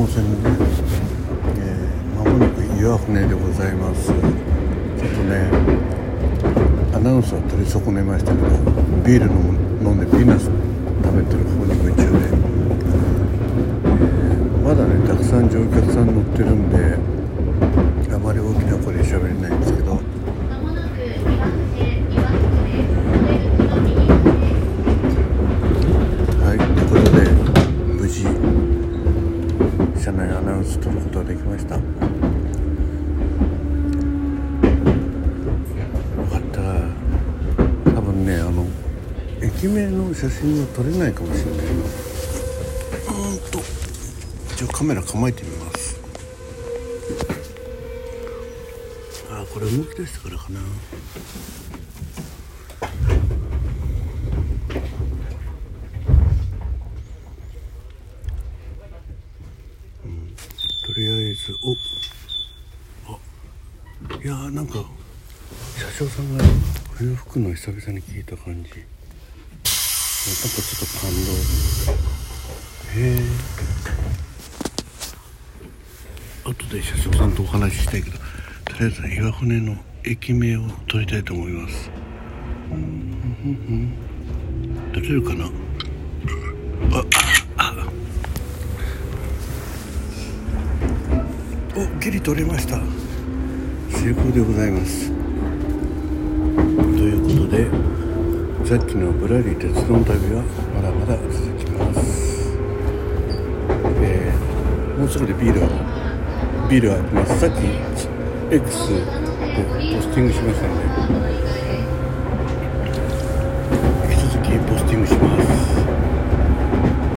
本線で、えー、間もなく岩船でございます。ちょっとねアナウンスを取り損ねましたけどビール飲んでピーナッ食べてる方に夢中で、えー、まだねたくさん乗客さん乗ってるんであまり大きな声で喋れないんですけど。はいということで車内アナウンス取ることができました？よかった。多分ねあの駅名の写真は撮れないかもしれない。なうんと。一応カメラ構えてみます。あこれ動き出したからかな。とりあえずお。あ。いやーなんか車掌さんが笛を吹くの久々に聞いた感じ。なんかちょっと感動。へえ後で車掌さんとお話ししたいけどとりあえず岩船の駅名を取りたいと思います。うんうんうん取れるかなあああおギリ取れました。成功でございます。ということでさっきのぶらり鉄道の旅はまだまだ続きます。えー、もうすぐでビールはビールは開きます。さっき X でポスティングしましたので引き続きポスティングします。